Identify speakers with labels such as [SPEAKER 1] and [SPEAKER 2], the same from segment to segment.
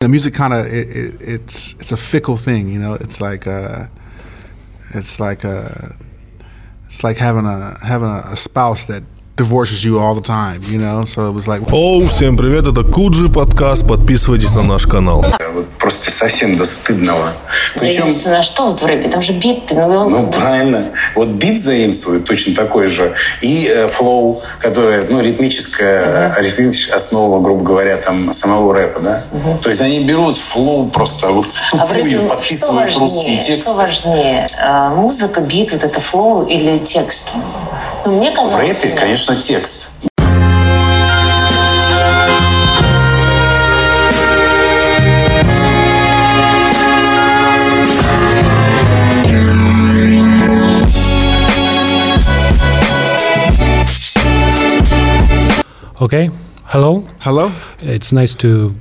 [SPEAKER 1] The music kind of it, it, it's it's a fickle thing, you know. It's like uh, it's like uh, it's like having a having a, a spouse that divorces you all the time, you know. So it was like.
[SPEAKER 2] Оу, всем привет, это Куджи подкаст. Подписывайтесь на наш канал.
[SPEAKER 3] Просто совсем до стыдного. Причем,
[SPEAKER 4] Заимствовано что вот в рэпе? Там же бит, ну,
[SPEAKER 3] ну правильно, вот бит заимствует точно такой же. И э, флоу, которая, ну, ритмическая, арифметическая основа, грубо говоря, там, самого рэпа, да? То есть они берут флоу просто вот в
[SPEAKER 4] а в
[SPEAKER 3] тупую,
[SPEAKER 4] что
[SPEAKER 3] подписывают русские
[SPEAKER 4] важнее?
[SPEAKER 3] тексты.
[SPEAKER 4] Что важнее? А, Музыка, бит, вот это флоу или текст? Ну, мне
[SPEAKER 3] В
[SPEAKER 4] казалось...
[SPEAKER 3] рэпе, конечно, текст.
[SPEAKER 5] Okay, hello.
[SPEAKER 1] Hello.
[SPEAKER 5] It's nice to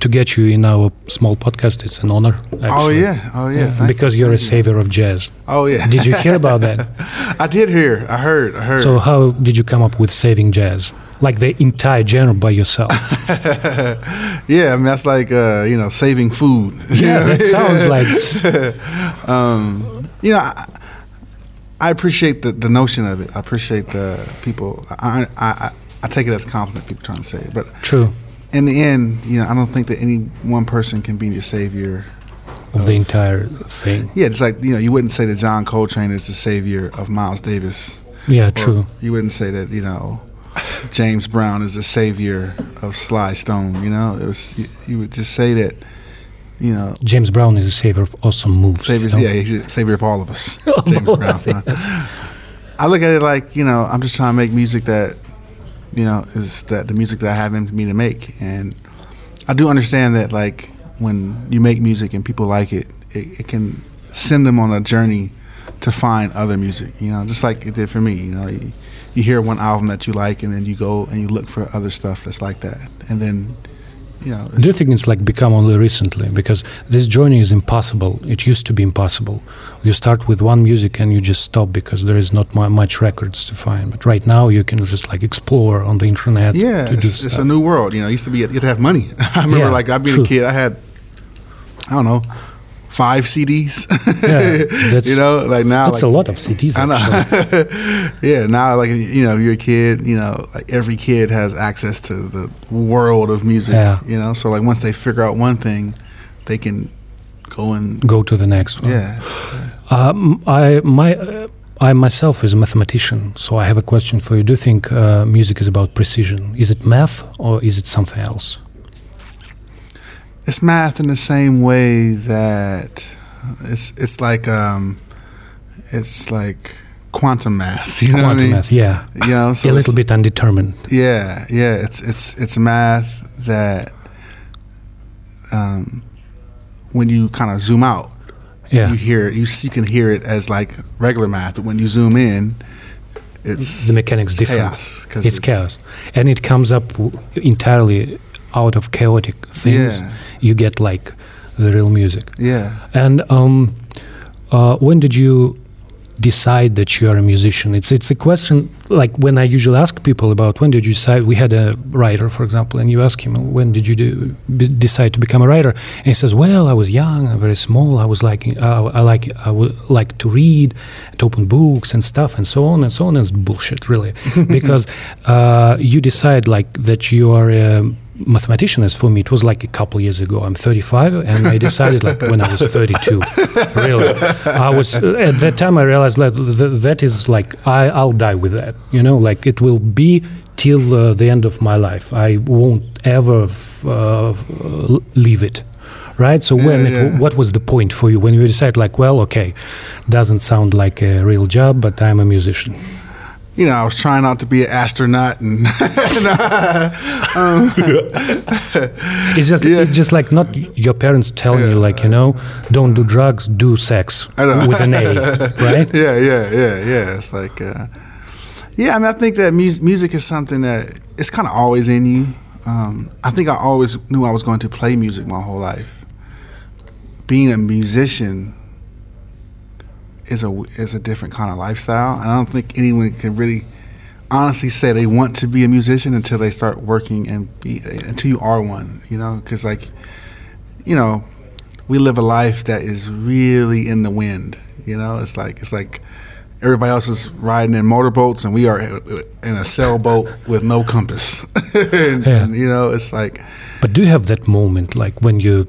[SPEAKER 5] to get you in our small podcast. It's an honor.
[SPEAKER 1] Oh yeah. Oh yeah. Thank
[SPEAKER 5] because
[SPEAKER 1] you.
[SPEAKER 5] you're a savior of jazz.
[SPEAKER 1] Oh yeah.
[SPEAKER 5] Did you hear about that?
[SPEAKER 1] I did hear. I heard. I heard.
[SPEAKER 5] So how did you come up with saving jazz? Like the entire genre by yourself?
[SPEAKER 1] yeah, I mean that's like uh, you know saving food.
[SPEAKER 5] Yeah, that sounds like
[SPEAKER 1] um, you know, I, I appreciate the, the notion of it. I appreciate the people. I, I, I, I take it as a compliment. People trying to say it, but
[SPEAKER 5] true
[SPEAKER 1] in the end, you know, I don't think that any one person can be your savior.
[SPEAKER 5] of the entire thing.
[SPEAKER 1] Yeah, it's like you know, you wouldn't say that John Coltrane is the savior of Miles Davis.
[SPEAKER 5] Yeah, true.
[SPEAKER 1] You wouldn't say that you know James Brown is the savior of Sly Stone. You know, it was you, you would just say that you know
[SPEAKER 5] James Brown is a savior of awesome moves. you
[SPEAKER 1] Savior,
[SPEAKER 5] know?
[SPEAKER 1] yeah, he's a savior of all of us. James Brown. huh? I look at it like you know, I'm just trying to make music that you know is that the music that I have in me to make, and I do understand that like when you make music and people like it, it, it can send them on a journey to find other music. You know, just like it did for me. You know, you, you hear one album that you like, and then you go and you look for other stuff that's like that, and then know.
[SPEAKER 5] Do you think it's like become only recently? Because this journey is impossible. It used to be impossible. You start with one music and you just stop because there is not mu- much records to find. But right now you can just like explore on the internet.
[SPEAKER 1] Yeah, it's, it's a new world. You know, it used to be you had to have money. I remember,
[SPEAKER 5] Yeah,
[SPEAKER 1] like, I being
[SPEAKER 5] true.
[SPEAKER 1] a kid, I had, I don't know, five CDs.
[SPEAKER 5] Yeah, that's-
[SPEAKER 1] you know, like now,
[SPEAKER 5] That's
[SPEAKER 1] like,
[SPEAKER 5] a lot of CDs.
[SPEAKER 1] I know. Yeah, now, like, you know, you're a kid. You know, like every kid has access to the world of music.
[SPEAKER 5] Yeah.
[SPEAKER 1] You know, so like once they figure out one thing, they can go and
[SPEAKER 5] Go to the next one.
[SPEAKER 1] yeah.
[SPEAKER 5] Um, I my uh, I myself is a mathematician, so I have a question for you. Do you think uh, music is about precision? Is it math or is it something else?
[SPEAKER 1] It's math in the same way that it's it's like um, it's like quantum math. You know what I
[SPEAKER 5] Quantum
[SPEAKER 1] mean?
[SPEAKER 5] math, yeah.
[SPEAKER 1] You know, so
[SPEAKER 5] a little bit undetermined.
[SPEAKER 1] Yeah, yeah. It's it's it's math that um, when you kind of zoom out,
[SPEAKER 5] Yeah.
[SPEAKER 1] you hear it. You, you can hear it as like regular math. But when you zoom in, it's
[SPEAKER 5] the mechanics different.
[SPEAKER 1] chaos. 'cause
[SPEAKER 5] It's, chaos, and it comes up w- entirely out of chaotic things.
[SPEAKER 1] Yeah.
[SPEAKER 5] You get like the real music.
[SPEAKER 1] Yeah.
[SPEAKER 5] And um, uh, when did you decide that you are a musician? It's it's a question like when I usually ask people about when did you decide. We had a writer, for example, and you ask him when did you do, be, decide to become a writer, and he says, "Well, I was young, very small. I was like uh, I like I would like to read, to open books and stuff, and so on and so on." And it's bullshit, really, because uh, you decide like that you are. A, mathematician as for me it was like a couple years ago. I'm 35 and i decided like when i was 32 really. I was at that time i realized like that is like I, i'll die with that you know? Like it will be till uh, the end of my life. I won't ever f- uh, uh, leave it right? So when
[SPEAKER 1] Yeah,
[SPEAKER 5] it,
[SPEAKER 1] yeah.
[SPEAKER 5] what was the point for you when you decide like well okay doesn't sound like a real job but i'm a musician
[SPEAKER 1] You know, I was trying not to be an astronaut, and um,
[SPEAKER 5] It's just
[SPEAKER 1] Yeah.
[SPEAKER 5] it's just like not your parents telling you like you know don't do drugs, do sex
[SPEAKER 1] I know.
[SPEAKER 5] with an A, right?
[SPEAKER 1] yeah, yeah, yeah, yeah. It's like, uh, yeah. I mean, I think that mus- music is something that it's kind of always in you. Um, I think I always knew I was going to play music my whole life. Being a musician is a is a different kind of lifestyle, and I don't think anyone can really honestly say they want to be a musician until they start working and be until you are one. You know, because like, you know, we live a life that is really in the wind. You know, it's like it's like everybody else is riding in motorboats and we are in a sailboat with no compass. and,
[SPEAKER 5] Yeah.
[SPEAKER 1] and, you know, it's like
[SPEAKER 5] But do you have that moment, like when you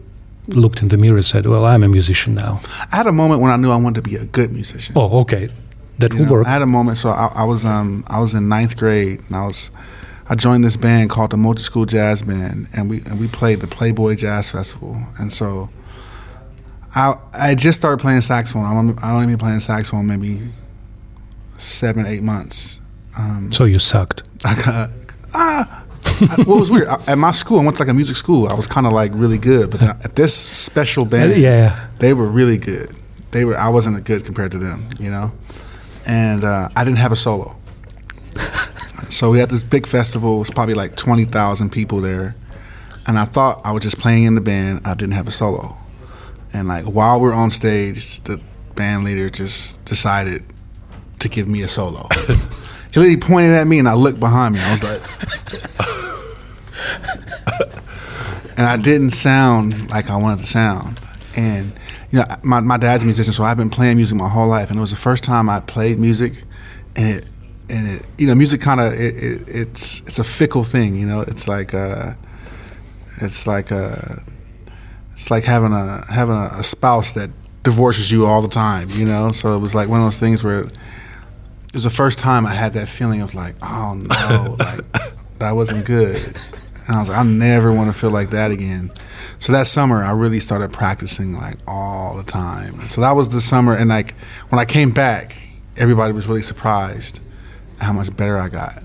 [SPEAKER 5] looked in the mirror and said, "Well, I'm a musician now"?
[SPEAKER 1] I had a moment when I knew I wanted to be a good musician.
[SPEAKER 5] Oh, okay, that
[SPEAKER 1] You
[SPEAKER 5] will
[SPEAKER 1] know,
[SPEAKER 5] work.
[SPEAKER 1] I had a moment. So I, I was um I was in ninth grade and I was I joined this band called the Multi School Jazz Band and we and we played the Playboy Jazz Festival and so I I just started playing saxophone. I'm I only been playing saxophone maybe seven eight months. Um,
[SPEAKER 5] so you sucked.
[SPEAKER 1] I got ah. I, it was weird. I, at my school, I went to like a music school. I was kind of like really good, but at this special band,
[SPEAKER 5] yeah.
[SPEAKER 1] they were really good. They were. I wasn't good compared to them, you know. And uh, I didn't have a solo, so we had this big festival. It was probably like twenty thousand people there, and I thought I was just playing in the band. I didn't have a solo, and like while we're on stage, the band leader just decided to give me a solo. he literally pointed at me, and I looked behind me. I was like. And I didn't sound like I wanted to sound. And you know, my my dad's a musician, so I've been playing music my whole life, and it was the first time I played music, and it and it you know, music kind of it, it, it's it's a fickle thing, you know. It's like uh, it's like uh, it's like having a having a, a spouse that divorces you all the time, you know. So it was like one of those things where it was the first time I had that feeling of like, oh no, like that wasn't good. And I was like, I never want to feel like that again. So that summer, I really started practicing like all the time. And so that was the summer. And like when I came back, everybody was really surprised how much better I got.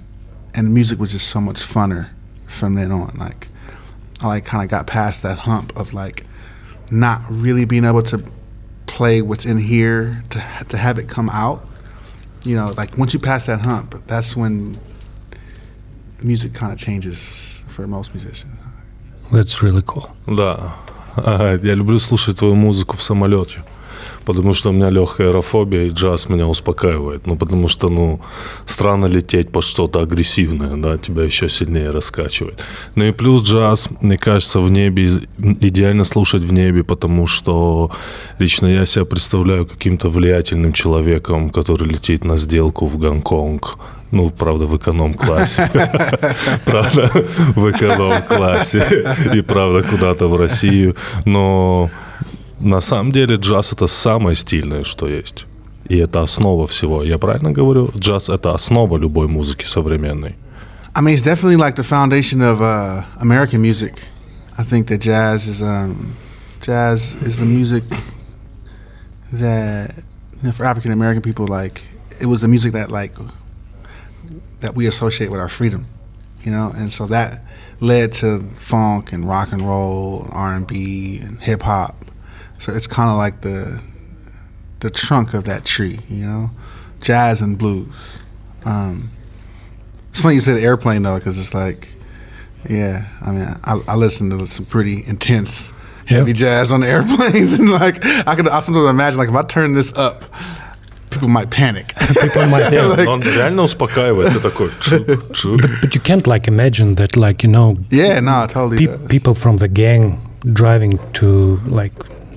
[SPEAKER 1] And the music was just so much funner from then on. Like I like kind of got past that hump of like not really being able to play what's in here to to have it come out. You know, like once you pass that hump, that's when music kind of changes for most musicians.
[SPEAKER 5] That's really cool.
[SPEAKER 2] Да. Ага, Я люблю слушать твою музыку в самолете. Потому что у меня легкая аэрофобия, и джаз меня успокаивает. Ну, потому что, ну, странно лететь под что-то агрессивное, да, тебя еще сильнее раскачивает. Ну и плюс джаз, мне кажется, в небе идеально слушать в небе, потому что лично я себя представляю каким-то влиятельным человеком, который летит на сделку в Гонконг. Ну, правда, в эконом-классе. Правда, в эконом-классе. И правда, куда-то в Россию. Но на самом деле джаз это самое стильное, что есть. И это основа всего. Я правильно говорю? Джаз это основа любой музыки современной.
[SPEAKER 1] I mean, it's definitely like the foundation of uh, American music. I think that jazz is um, jazz is the music that you know, for African American people, like it was the music that like that we associate with our freedom, you know, and so that led to funk and rock and roll, and R and B and hip hop. So it's kind of like the the trunk of that tree, you know, jazz and blues. Um, it's funny you said airplane though, because it's like, yeah, I mean, I, I listen to some pretty intense heavy jazz on the airplanes, and like I could I sometimes imagine like if I turn this up, people might panic.
[SPEAKER 5] People might yeah.
[SPEAKER 1] Like-
[SPEAKER 2] Но он реально успокаивает. Ты такой чук, чук.
[SPEAKER 5] But you can't like imagine that like you know
[SPEAKER 1] yeah, no, it totally.
[SPEAKER 5] pe-
[SPEAKER 1] does.
[SPEAKER 5] people from the gang driving to like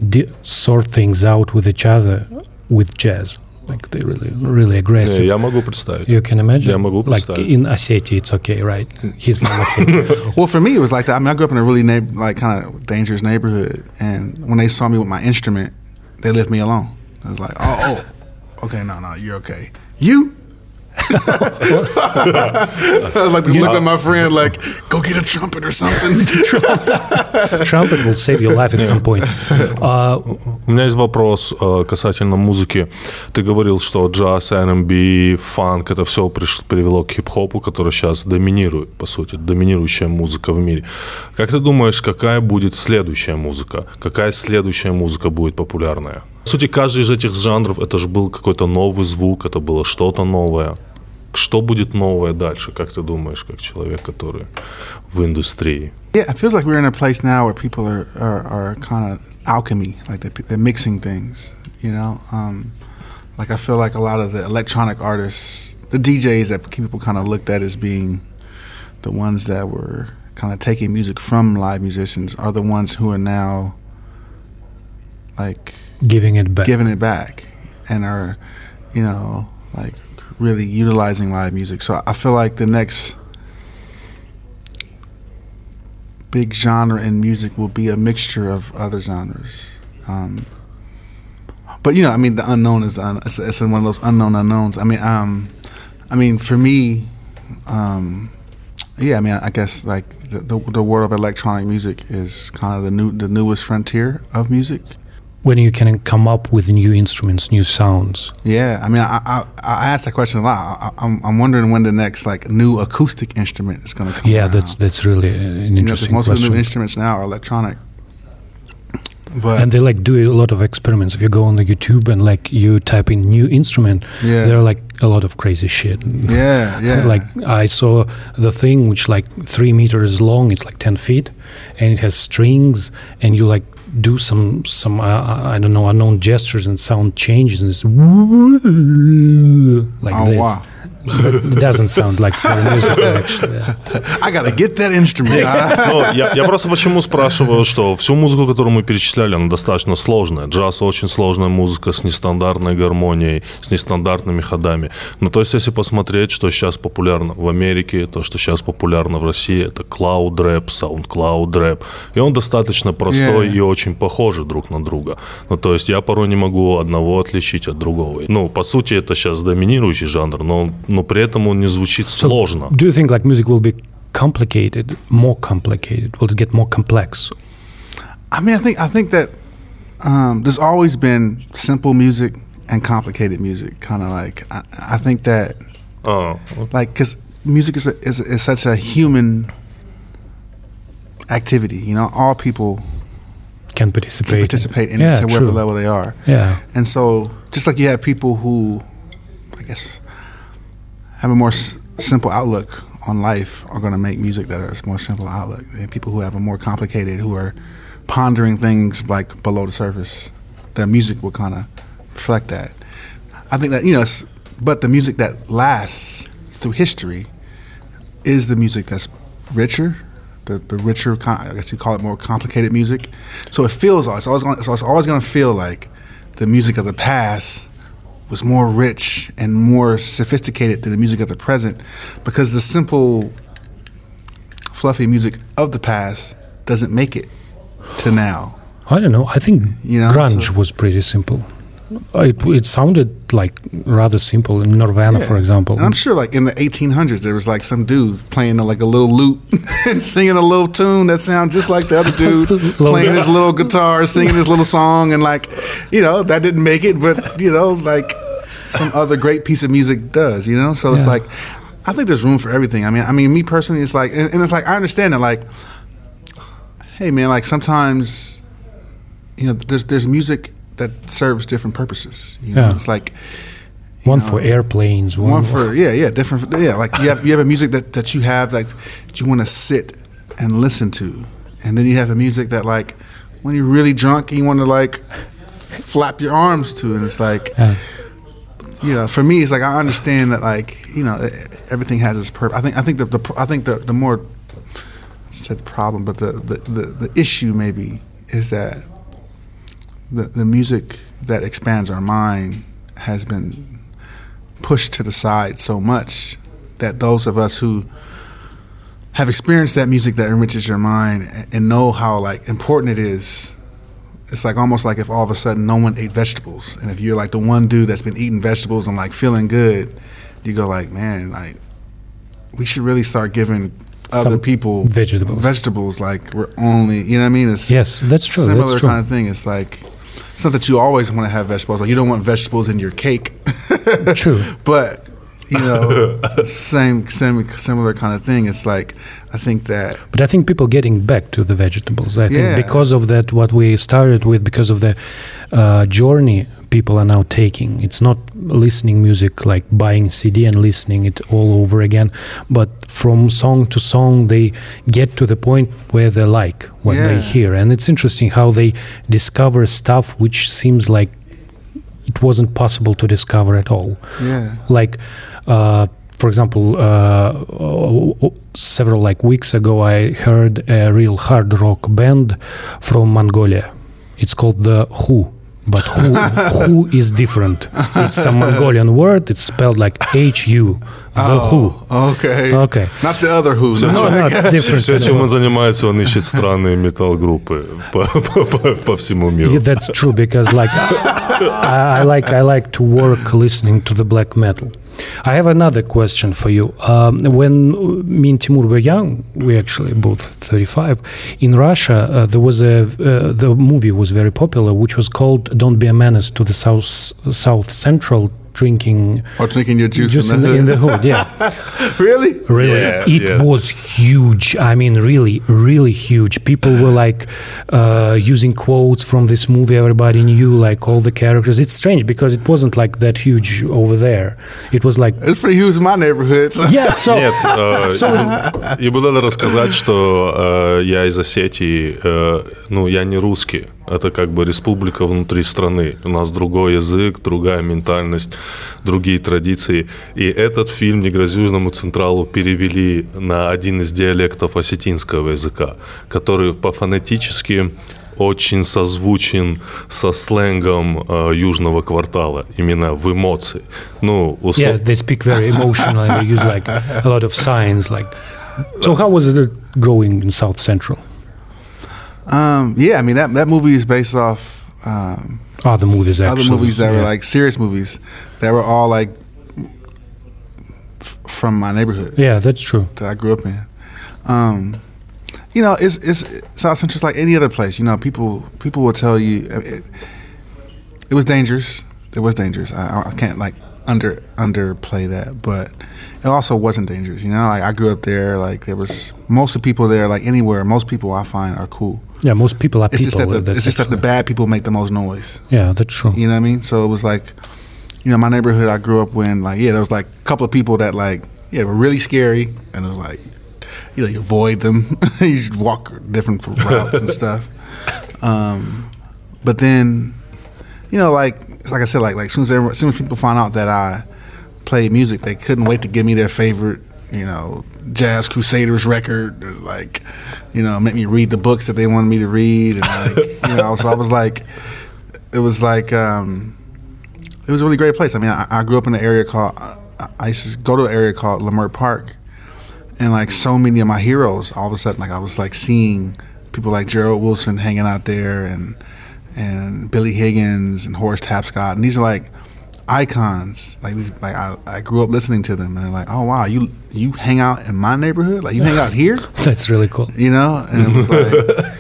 [SPEAKER 5] di- sort things out with each other with jazz. Like they really really
[SPEAKER 2] Не,
[SPEAKER 5] aggressive.
[SPEAKER 2] я могу представить.
[SPEAKER 5] You can imagine.
[SPEAKER 2] Я могу
[SPEAKER 5] like
[SPEAKER 2] представить.
[SPEAKER 5] in Ossetia, it's okay, right? He's from Ossetia.
[SPEAKER 1] Well, for me, it was like that. I mean, I grew up in a really na- like kind of dangerous neighborhood, and when they saw me with my instrument, they left me alone. I was like, oh, oh, Okay, no, no, you're okay. You? I was like looking at my friend like, go get a trumpet or something.
[SPEAKER 5] Trumpet will save your life at some point. Uh,
[SPEAKER 2] У меня есть вопрос э, касательно музыки. Ты говорил, что джаз, R&B, фанк, это все привело к хип-хопу, который сейчас доминирует, по сути, доминирующая музыка в мире. Как ты думаешь, какая будет следующая музыка? Какая следующая музыка будет популярная? Сути, каждый из этих жанров, это же был какой-то новый звук, это было что-то новое. Что будет новое дальше, как ты думаешь, как человек, который в индустрии?
[SPEAKER 1] yeah, it feels like we're in a place now where people are are, are kind of alchemy, like they're, they're mixing things. You know, um, like I feel like a lot of the electronic artists, the DJs that people kind of looked at as being the ones that were kind of taking music from live musicians are the ones who are now like
[SPEAKER 5] Giving it back.
[SPEAKER 1] giving it back and are you know like really utilizing live music. So i feel like the next big genre in music will be a mixture of other genres. Um, but you know i mean the unknown is the un- it's, it's one of those unknown unknowns. I mean um, i mean for me um, yeah i mean i guess like the, the, the world of electronic music is kind of the new the newest frontier of music
[SPEAKER 5] when you can come up with new instruments, new sounds.
[SPEAKER 1] Yeah, I mean, I I, I ask that question a lot. I, I'm I'm wondering when the next like new acoustic instrument is going to come.
[SPEAKER 5] Yeah,
[SPEAKER 1] around.
[SPEAKER 5] that's that's really uh, an
[SPEAKER 1] you know,
[SPEAKER 5] interesting
[SPEAKER 1] most of the new instruments now are electronic. But
[SPEAKER 5] and they like do a lot of experiments. If you go on the YouTube and like you type in new instrument,
[SPEAKER 1] Yeah.
[SPEAKER 5] there are like a lot of crazy shit.
[SPEAKER 1] yeah, yeah,
[SPEAKER 5] like I saw the thing which like three meters long. It's like ten feet, and it has strings, and you like do some some uh, I don't know unknown gestures and sound changes, and it's like
[SPEAKER 1] Oh,
[SPEAKER 5] this.
[SPEAKER 1] wow.
[SPEAKER 5] Doesn't sound like for music actually. yeah.
[SPEAKER 1] I gotta get that instrument.
[SPEAKER 2] Ну, я, я просто почему спрашиваю, что всю музыку, которую мы перечисляли, она достаточно сложная. Джаз очень сложная музыка с нестандартной гармонией, с нестандартными ходами. Ну, то есть, если посмотреть, что сейчас популярно в Америке, то, что сейчас популярно в России, это cloud рэп, sound cloud рэп. И он достаточно простой
[SPEAKER 1] Yeah.
[SPEAKER 2] и очень похожи друг на друга. Ну, то есть, я порой не могу одного отличить от другого. Ну, по сути, это сейчас доминирующий жанр, но, он- но при этом он не звучит
[SPEAKER 5] So,
[SPEAKER 2] сложно.
[SPEAKER 5] do you think like music will be complicated, more complicated? Will it get more complex?
[SPEAKER 1] I mean, I think I think that um, there's always been simple music and complicated music. Kind of like I, I think that
[SPEAKER 2] А,
[SPEAKER 1] like because music is, a, is is such a human activity. You know, all people
[SPEAKER 5] Can participate.
[SPEAKER 1] participate in
[SPEAKER 5] yeah,
[SPEAKER 1] it to whatever
[SPEAKER 5] true.
[SPEAKER 1] level they are.
[SPEAKER 5] Yeah.
[SPEAKER 1] And so, just like you have people who, I guess, have a more s- simple outlook on life are going to make music that are more simple outlook. And people who have a more complicated, who are pondering things like below the surface, their music will kind of reflect that. I think that you know, but the music that lasts through history is the music that's richer, the, the richer, I guess you call it more complicated music. So it feels it's always it's always going to feel like the music of the past was more rich and more sophisticated than the music of the present, because the simple, fluffy music of the past doesn't make it to now.
[SPEAKER 5] I don't know. I think
[SPEAKER 1] You know,
[SPEAKER 5] grunge
[SPEAKER 1] so-
[SPEAKER 5] was pretty simple. It, it sounded like rather simple in Nirvana, for example.
[SPEAKER 1] And I'm sure, like in the 1800s, there was like some dude playing uh, like a little lute and singing a little tune that sounded just like the other dude playing his little guitar, singing his little song, and like, you know, that didn't make it, but you know, like some other great piece of music does, you know. So it's like, I think there's room for everything. I mean, I mean, me personally, it's like, and, and it's like I understand that, like, hey man, like sometimes, you know, there's there's music that serves different purposes. You know,
[SPEAKER 5] Yeah.
[SPEAKER 1] it's like
[SPEAKER 5] one
[SPEAKER 1] know,
[SPEAKER 5] for airplanes, one,
[SPEAKER 1] one for yeah yeah different yeah like you have you have a music that, that you have like that you want to sit and listen to and then you have a music that like when you're really drunk you want to like flap your arms to and it's like
[SPEAKER 5] Yeah.
[SPEAKER 1] You know for me it's like I understand that like you know everything has its purpose I think I think the, the I think the the more I said problem but the, the the the issue maybe is that the the music that expands our mind has been pushed to the side so much that those of us who have experienced that music that enriches your mind and know how like important it is it's like almost like if all of a sudden no one ate vegetables and if you're like the one dude that's been eating vegetables and like feeling good you go like man like we should really start giving other
[SPEAKER 5] Some
[SPEAKER 1] people
[SPEAKER 5] vegetables.
[SPEAKER 1] vegetables like we're only you know what i mean it's
[SPEAKER 5] Yes, that's true.
[SPEAKER 1] similar
[SPEAKER 5] That's true.
[SPEAKER 1] kind of thing it's like it's not that you always want to have vegetables like you don't want vegetables in your cake
[SPEAKER 5] True.
[SPEAKER 1] but you know, same, same, similar kind of thing. It's like I think that
[SPEAKER 5] But I think people getting back to the vegetables. I think
[SPEAKER 1] Yeah.
[SPEAKER 5] because of that, what we started with, because of the uh, journey people are now taking. It's not listening music like buying CD and listening it all over again, but from song to song, they get to the point where they like what they hear, and it's interesting how they discover stuff which seems like it wasn't possible to discover at all.
[SPEAKER 1] Yeah.
[SPEAKER 5] Like, uh, for example, uh, several like weeks ago, I heard a real hard rock band from Mongolia. It's called the Who but who who is different. It's a Mongolian word. It's spelled like H U. The
[SPEAKER 1] oh,
[SPEAKER 5] who.
[SPEAKER 1] Okay.
[SPEAKER 5] Okay.
[SPEAKER 1] Not the other who.
[SPEAKER 2] Все,
[SPEAKER 1] no,
[SPEAKER 5] not different
[SPEAKER 2] все,
[SPEAKER 5] at
[SPEAKER 2] чем
[SPEAKER 5] all.
[SPEAKER 2] он занимается, он ищет странные метал-группы по, по- по- по всему миру.
[SPEAKER 5] Yeah, that's true because like I, I like I like to work listening to the black metal. I have another question for you. Um, when me and Timur were young, we actually both 35. In Russia, uh, there was a uh, the movie was very popular, which was called "Don't Be a Menace to the South South Central." Drinking
[SPEAKER 1] Or drinking your juice,
[SPEAKER 5] juice
[SPEAKER 1] in the,
[SPEAKER 5] in the
[SPEAKER 1] hood.
[SPEAKER 5] hood, yeah.
[SPEAKER 1] really?
[SPEAKER 5] Really,
[SPEAKER 2] Yeah,
[SPEAKER 5] it
[SPEAKER 2] yeah.
[SPEAKER 5] was huge. I mean, really, really huge. People were like uh, using quotes from this movie. Everybody knew like all the characters. It's strange because it wasn't like that huge over there. It was like,
[SPEAKER 1] It's pretty huge in my neighborhood. So.
[SPEAKER 5] yeah. So
[SPEAKER 2] Нет, э, и буду надо рассказать, что э, я из Осетии, э, ну, я не русский, Это как бы республика внутри страны. У нас другой язык, другая ментальность, другие традиции. И этот фильм «Не грози Южному Централу» перевели на один из диалектов осетинского языка, который по-фонетически очень созвучен со сленгом э, южного квартала, именно в эмоции. Ну,
[SPEAKER 5] yeah,
[SPEAKER 2] условно.
[SPEAKER 5] they speak very emotional and they use like a lot of signs. Like, so how was it growing in South Central?
[SPEAKER 1] Um, yeah, I mean that that movie is based off um,
[SPEAKER 5] Other movies, actually.
[SPEAKER 1] other movies that were like serious movies that were all like f- from my neighborhood
[SPEAKER 5] Yeah, that's true.
[SPEAKER 1] that I grew up in. Um, you know, it's it's South Central's like any other place. You know, people people will tell you it, it was dangerous. It was dangerous. I, I can't like under underplay that, but it also wasn't dangerous. You know, like I grew up there. Like there was most of the people there. Like anywhere, most people I find are cool.
[SPEAKER 5] Yeah, most people are
[SPEAKER 1] It's
[SPEAKER 5] people.
[SPEAKER 1] just that the, it's just that the bad people make the most noise.
[SPEAKER 5] Yeah, that's true.
[SPEAKER 1] You know what I mean? So it was like, you know, my neighborhood I grew up in, like, yeah, there was like a couple of people that like, yeah, were really scary, and it was like, you know, you avoid them, you walk different routes and stuff. Um, but then, you know, like like I said, like like as soon as everyone, soon as people found out that I played music, they couldn't wait to give me their favorite, you know, Jazz Crusaders record, like, you know, make me read the books that they wanted me to read, and like, you know, so I was like, it was like, um, it was a really great place. I mean, I, I grew up in an area called, I- used to go to an area called Leimert Park, and like so many of my heroes, all of a sudden, like I was like seeing people like Gerald Wilson hanging out there, and and Billy Higgins and Horace Tapscott, and these are like icons. Like these, like I, I grew up listening to them, and they're like, oh wow, you you hang out in my neighborhood, like you hang out here,
[SPEAKER 5] That's really cool.
[SPEAKER 1] you know, and it was like,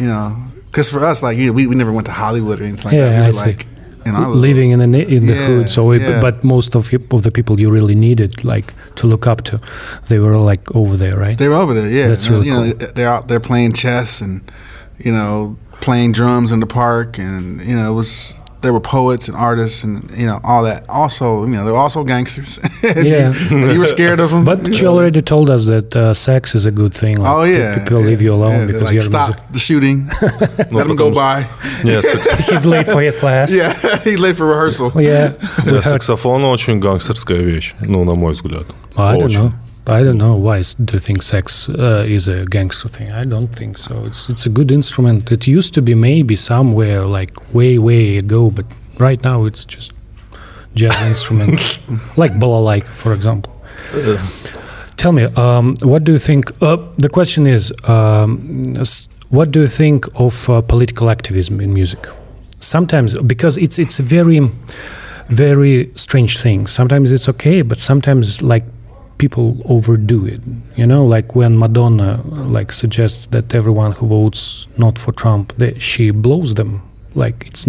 [SPEAKER 1] you know, because for us, like you know, we, we never went to Hollywood or anything like
[SPEAKER 5] Yeah,
[SPEAKER 1] that. We
[SPEAKER 5] I see.
[SPEAKER 1] like, in our little-
[SPEAKER 5] living in the na- in the
[SPEAKER 1] Yeah,
[SPEAKER 5] hood. So, it,
[SPEAKER 1] yeah.
[SPEAKER 5] but most of you- of the people you really needed, like to look up to, they were like over there, right?
[SPEAKER 1] They were over there, yeah.
[SPEAKER 5] That's
[SPEAKER 1] And,
[SPEAKER 5] really
[SPEAKER 1] you know, they're out there playing chess and you know playing drums in the park, and you know it was there were poets and artists and you know all that. Also, you know they were also gangsters. And
[SPEAKER 5] Yeah.
[SPEAKER 1] you, you were scared of them.
[SPEAKER 5] But you already told us that uh, sex is a good thing. Like,
[SPEAKER 1] Oh
[SPEAKER 5] pe-
[SPEAKER 1] yeah,
[SPEAKER 5] people
[SPEAKER 1] yeah,
[SPEAKER 5] leave you alone
[SPEAKER 1] yeah, they're
[SPEAKER 5] because
[SPEAKER 1] like,
[SPEAKER 5] you're
[SPEAKER 1] stop
[SPEAKER 5] music-
[SPEAKER 1] the shooting, let them go
[SPEAKER 2] потому
[SPEAKER 1] by.
[SPEAKER 2] Нет, секс-
[SPEAKER 5] He's late for his class.
[SPEAKER 1] Yeah, he's late for rehearsal.
[SPEAKER 5] Yeah, we
[SPEAKER 2] Да,
[SPEAKER 5] heard-
[SPEAKER 2] саксофон очень гангстерская вещь, ну, на мой взгляд.
[SPEAKER 5] I don't
[SPEAKER 2] Очень.
[SPEAKER 5] know. I don't know why you think sex uh, is a gangster thing. I don't think so. It's it's a good instrument. It used to be maybe somewhere like way way ago, but right now it's just jazz instrument, like balalaika, for example. Tell me, um, what do you think? Uh, the question is, um, what do you think of uh, political activism in music? Sometimes, because it's it's a very, very strange thing. Sometimes it's okay, but sometimes like people overdo it. You know, like when Madonna like suggests that everyone who votes not for Trump, that she blows them. Like it's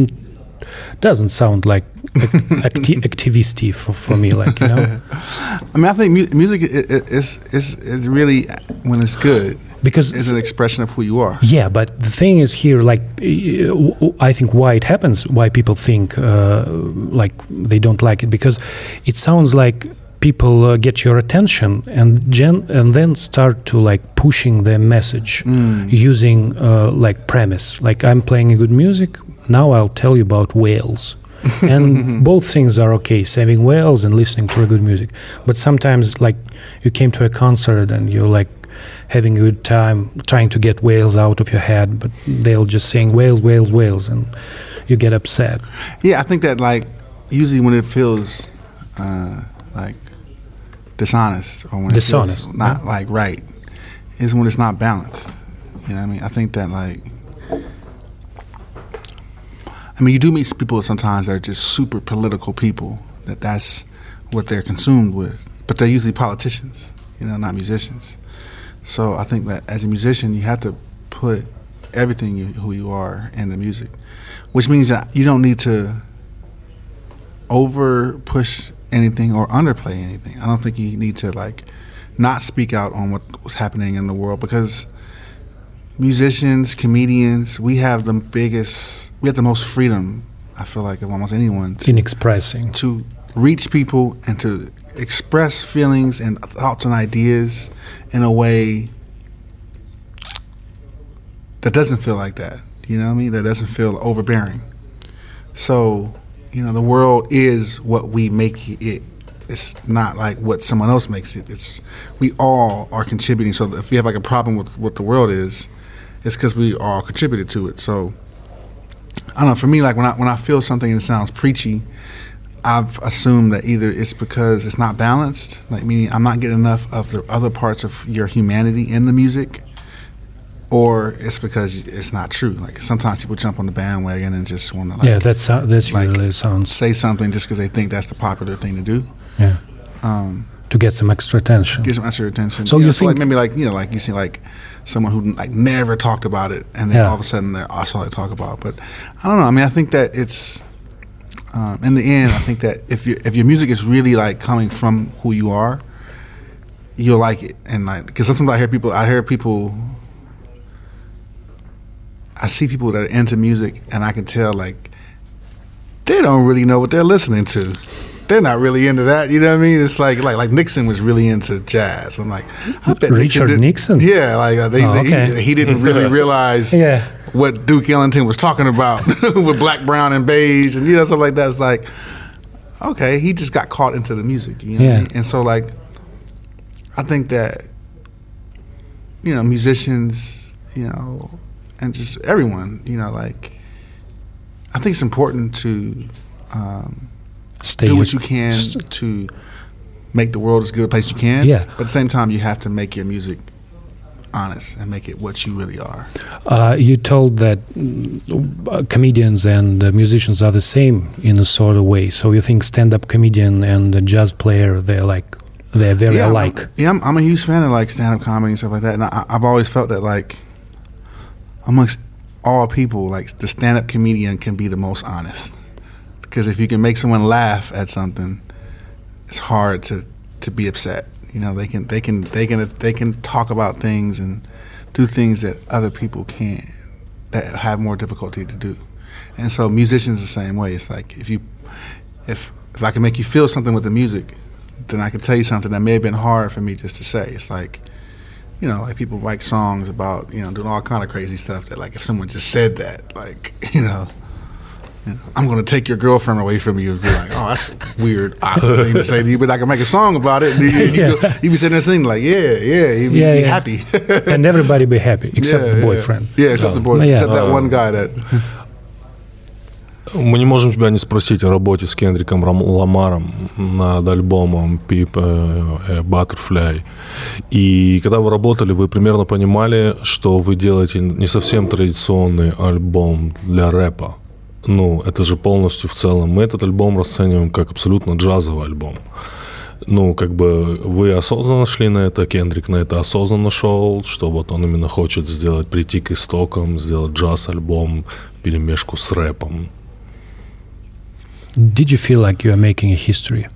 [SPEAKER 5] doesn't sound like ac- acti- activisty for, for me. Like you know.
[SPEAKER 1] I mean, I think mu- music is is is really when it's good.
[SPEAKER 5] because
[SPEAKER 1] It's an expression of who you are.
[SPEAKER 5] yeah but the thing is here like i think why it happens why people think uh, like they don't like it because it sounds like people uh, get your attention and gen- and then start to like pushing their message using uh, like premise. Like i'm playing good music now i'll tell you about whales. And both things are okay saving whales and listening to a good music. But sometimes like you came to a concert and you're like having a good time trying to get whales out of your head but they'll just saying whales whales whales and you get upset.
[SPEAKER 1] Yeah, I think that like usually when it feels uh, like dishonest or when
[SPEAKER 5] Dishonest,
[SPEAKER 1] feels not like right is when it's not balanced. You know what I mean? I think that like I mean you do meet people sometimes that are just super political people that that's what they're consumed with, but they're usually politicians, you know, not musicians. So I think that as a musician you have to put everything you, who you are in the music, which means that you don't need to over push anything or underplay anything. I don't think you need to like not speak out on what what's happening in the world because musicians, comedians, we have the biggest, we have the most freedom. I feel like of almost anyone to,
[SPEAKER 5] in expressing
[SPEAKER 1] to reach people and to express feelings and thoughts and ideas in a way that doesn't feel like that. You know what I mean? That doesn't feel overbearing. So, you know, the world is what we make it. It's not like what someone else makes it. It's we all are contributing. So if we have like a problem with what the world is, it's because we all contributed to it. So I don't know. For me, like when I when I feel something it sounds preachy, I've assumed that either it's because it's not balanced, like meaning I'm not getting enough of the other parts of your humanity in the music, or it's because it's not true. Like sometimes people jump on the bandwagon and just want to like
[SPEAKER 5] yeah that's that's
[SPEAKER 1] like,
[SPEAKER 5] usually sounds
[SPEAKER 1] say something just because they think that's the popular thing to do.
[SPEAKER 5] yeah
[SPEAKER 1] Um,
[SPEAKER 5] to get some extra attention
[SPEAKER 1] get some extra attention.
[SPEAKER 5] So
[SPEAKER 1] know,
[SPEAKER 5] you
[SPEAKER 1] like
[SPEAKER 5] think-
[SPEAKER 1] maybe like you know like you see like someone who like never talked about it, and then
[SPEAKER 5] Yeah.
[SPEAKER 1] all of a sudden they're that's all they talk about. But I don't know. I mean, I think that it's um, in the end. I think that if you if your music is really like coming from who you are, you'll like it. And like because sometimes I hear people, I hear people. I see people that are into music, and I can tell like they don't really know what they're listening to. They're not really into that. You know what I mean? It's like like like Nixon was really into jazz. I'm like, I bet
[SPEAKER 5] Richard
[SPEAKER 1] did-
[SPEAKER 5] Nixon?
[SPEAKER 1] Yeah, like uh, they,
[SPEAKER 5] Oh,
[SPEAKER 1] they- he, he didn't really realize
[SPEAKER 5] Yeah.
[SPEAKER 1] what Duke Ellington was talking about with black, brown, and beige, and you know stuff like that. It's like, okay, he just got caught into the music. You know what I
[SPEAKER 5] Yeah.
[SPEAKER 1] mean? And so like, I think that you know musicians, you know, and just everyone, you know, like I think it's important to um,
[SPEAKER 5] stay
[SPEAKER 1] do what you can to make the world as good a place you can.
[SPEAKER 5] Yeah.
[SPEAKER 1] But at the same time, you have to make your music honest and make it what you really are.
[SPEAKER 5] Uh, you told that mm, uh, comedians and uh, musicians are the same in a sort of way. So you think stand-up comedian and a jazz player they're like they're very
[SPEAKER 1] yeah, I'm-
[SPEAKER 5] alike.
[SPEAKER 1] yeah, I'm, I'm a huge fan of like stand-up comedy and stuff like that, and I, I've always felt that like amongst all people, like the stand-up comedian can be the most honest because if you can make someone laugh at something, it's hard to to be upset. You know, they can they can they can they can talk about things and do things that other people can't that have more difficulty to do. And so musicians the same way. It's like if you if if I can make you feel something with the music, then I can tell you something that may have been hard for me just to say. It's like you know, like people write songs about, you know, doing all kind of crazy stuff that like if someone just said that, like, you know, you know, I'm gonna take your girlfriend away from you and be like, oh, that's weird awkward thing to say to you, but I can make a song about it. And you, you,
[SPEAKER 5] Yeah.
[SPEAKER 1] go, you be sitting there singing like, yeah, yeah, you be,
[SPEAKER 5] Yeah,
[SPEAKER 1] be
[SPEAKER 5] yeah.
[SPEAKER 1] happy.
[SPEAKER 5] and everybody be happy except the boyfriend.
[SPEAKER 1] Yeah, except the
[SPEAKER 5] boyfriend,
[SPEAKER 1] except that uh, one guy that.
[SPEAKER 2] Мы не можем тебя не спросить о работе с Кендриком Ламаром над альбомом Peep э, э, Butterfly. И когда вы работали, вы примерно понимали, что вы делаете не совсем традиционный альбом для рэпа. Ну, это же полностью в целом. Мы этот альбом расцениваем как абсолютно джазовый альбом. Ну, как бы вы осознанно шли на это, Кендрик на это осознанно шел, что вот он именно хочет сделать, прийти к истокам, сделать джаз-альбом, перемешку с рэпом.
[SPEAKER 5] Did you feel like you are making a history?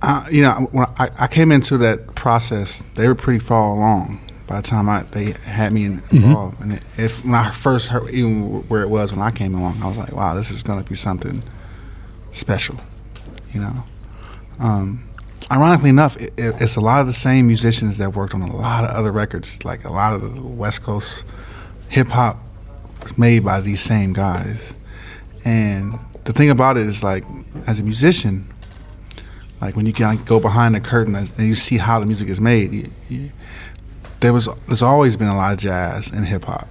[SPEAKER 1] I, you know, when I, I came into that process, they were pretty far along by the time I, they had me in- involved. And if when I first heard, even where it was when I came along, I was like, wow, this is going to be something special, you know. Um, ironically enough, it, it, it's a lot of the same musicians that worked on a lot of other records, like a lot of the West Coast hip hop was made by these same guys. And the thing about it is like, as a musician, like when you can like, go behind the curtain and you see how the music is made, you, you, there was there's always been a lot of jazz and hip hop.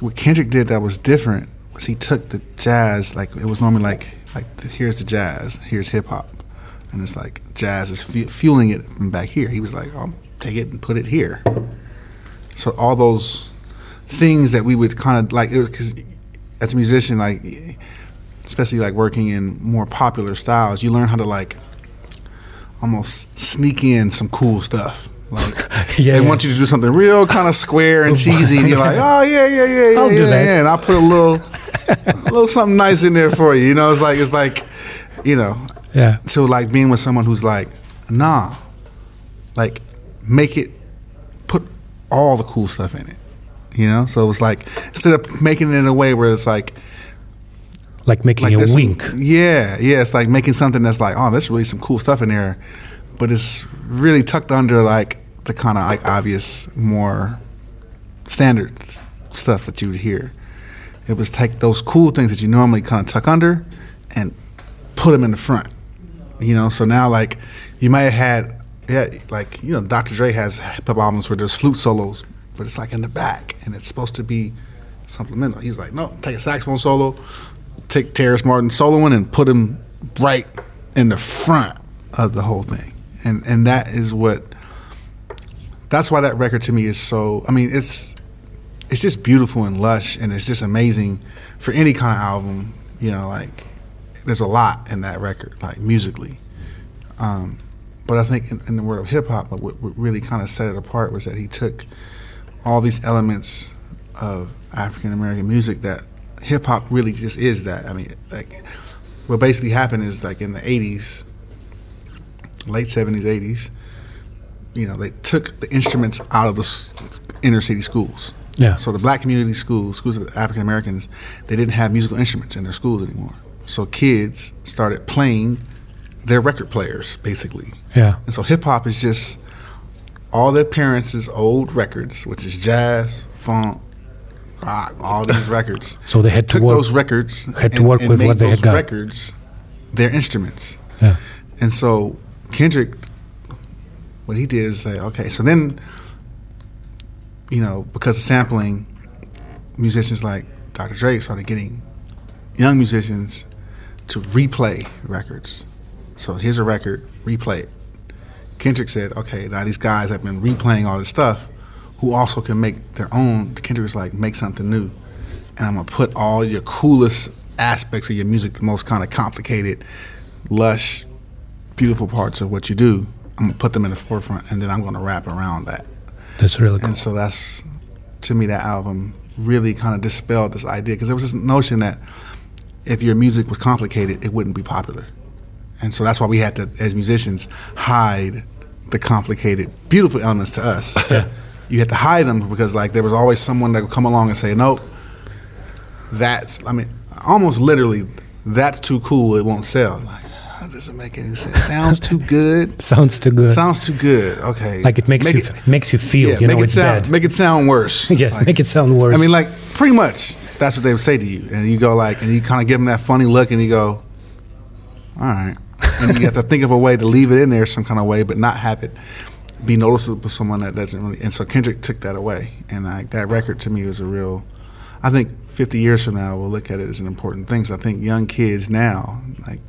[SPEAKER 1] What Kendrick did that was different was he took the jazz like it was normally like like here's the jazz, here's hip hop, and it's like jazz is fu- fueling it from back here. He was like, oh, take it and put it here. So all those things that we would kind of like, because as a musician, like especially like working in more popular styles, you learn how to like almost sneak in some cool stuff. Like
[SPEAKER 5] Yeah,
[SPEAKER 1] they
[SPEAKER 5] yeah.
[SPEAKER 1] want you to do something real kind of square and cheesy, and you're like, oh yeah, yeah, yeah, yeah,
[SPEAKER 5] I'll do
[SPEAKER 1] yeah,
[SPEAKER 5] that.
[SPEAKER 1] yeah, and I'll put a little, a little something nice in there for you. You know, it's like it's like, you know,
[SPEAKER 5] Yeah.
[SPEAKER 1] so like being with someone who's like, nah, like make it, put all the cool stuff in it. You know, so it was like instead of making it in a way where it's like
[SPEAKER 5] Like making
[SPEAKER 1] like
[SPEAKER 5] a
[SPEAKER 1] there's some-
[SPEAKER 5] wink.
[SPEAKER 1] yeah, yeah. It's like making something that's like, oh, there's really some cool stuff in there, but it's really tucked under like the kind of like obvious, more standard stuff that you would hear. It was take those cool things that you normally kind of tuck under and put them in the front. You know, so now like you might have had, yeah, like you know, Dr. Dre has hip hop albums where there's flute solos, but it's like in the back and it's supposed to be supplemental. He's like, no, take a saxophone solo, take Terrace Martin soloing and put him right in the front of the whole thing. And and that is what that's why that record to me is so I mean, it's it's just beautiful and lush and it's just amazing for any kind of album, you know, like there's a lot in that record, like musically. Um, but I think in, in the world of hip hop, what, what really kind of set it apart was that he took all these elements of African American music that hip hop really just is that. I mean, like what basically happened is like in the '80s, late '70s, '80s, you know, they took the instruments out of the inner city schools.
[SPEAKER 5] Yeah.
[SPEAKER 1] So the black community schools, schools of African Americans, they didn't have musical instruments in their schools anymore. So kids started playing their record players, basically.
[SPEAKER 5] Yeah.
[SPEAKER 1] And so hip hop is just all their parents' old records, which is jazz, funk, rock, all these records.
[SPEAKER 5] So they had to
[SPEAKER 1] took
[SPEAKER 5] work-
[SPEAKER 1] those records
[SPEAKER 5] had to work with
[SPEAKER 1] made
[SPEAKER 5] what they had
[SPEAKER 1] those
[SPEAKER 5] got.
[SPEAKER 1] records their instruments.
[SPEAKER 5] Yeah.
[SPEAKER 1] And so Kendrick, what he did is say, okay, so then, you know, because of sampling, musicians like Dr. Dre started getting young musicians to replay records. So here's a record, replay it. Kendrick said, okay, now these guys have been replaying all this stuff who also can make their own. Kendrick was like, make something new. And I'm to put all your coolest aspects of your music, the most kind of complicated, lush, beautiful parts of what you do, I'm to put them in the forefront and then I'm to wrap around that.
[SPEAKER 5] That's really cool.
[SPEAKER 1] And so that's, to me, that album really kind of dispelled this idea because there was this notion that if your music was complicated, it wouldn't be popular. And so that's why we had to, as musicians, hide the complicated, beautiful elements to us. You had to hide them because, like, there was always someone that would come along and say, "Nope, that's." I mean, almost literally, that's too cool. It won't sell. Like, how does it make any sense? Sounds too good.
[SPEAKER 5] Sounds too good.
[SPEAKER 1] Sounds too good. Okay.
[SPEAKER 5] like it makes
[SPEAKER 1] Make
[SPEAKER 5] you
[SPEAKER 1] it-
[SPEAKER 5] makes you feel.
[SPEAKER 1] yeah,
[SPEAKER 5] you
[SPEAKER 1] make
[SPEAKER 5] know
[SPEAKER 1] it
[SPEAKER 5] it's
[SPEAKER 1] sound
[SPEAKER 5] bad.
[SPEAKER 1] make it sound worse.
[SPEAKER 5] yes,
[SPEAKER 1] Like,
[SPEAKER 5] make it sound worse.
[SPEAKER 1] I mean, like pretty much that's what they would say to you, and you go like, and you kind of give them that funny look, and you go, "All right," and you have to think of a way to leave it in there some kind of way, but not have it be noticeable to someone that doesn't really. And so Kendrick took that away, and like that record to me was a real. I think 50 years from now, we'll look at it as an important thing. So I think young kids now, like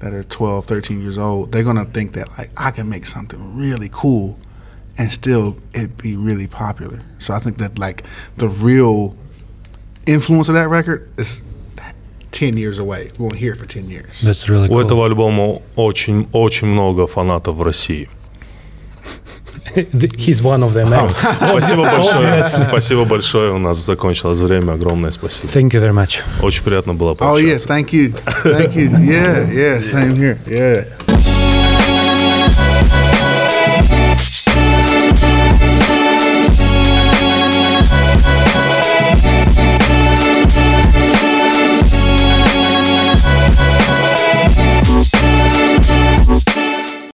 [SPEAKER 1] that are 12, 13 years old, they're gonna think that like I can make something really cool and still it be really popular. So I think that like the real influence of that record is 10 years away. We won't hear it for 10 years.
[SPEAKER 5] That's really
[SPEAKER 2] У
[SPEAKER 5] cool.
[SPEAKER 2] этого альбома очень, очень много фанатов в России.
[SPEAKER 5] He's one of them. eh?
[SPEAKER 2] Спасибо большое. Спасибо большое. У нас закончилось время. Огромное спасибо.
[SPEAKER 5] Thank you very much.
[SPEAKER 2] Очень приятно было
[SPEAKER 1] Oh
[SPEAKER 2] пообщаться.
[SPEAKER 1] yes, thank you. Thank you. Yeah, yeah, same here. Yeah.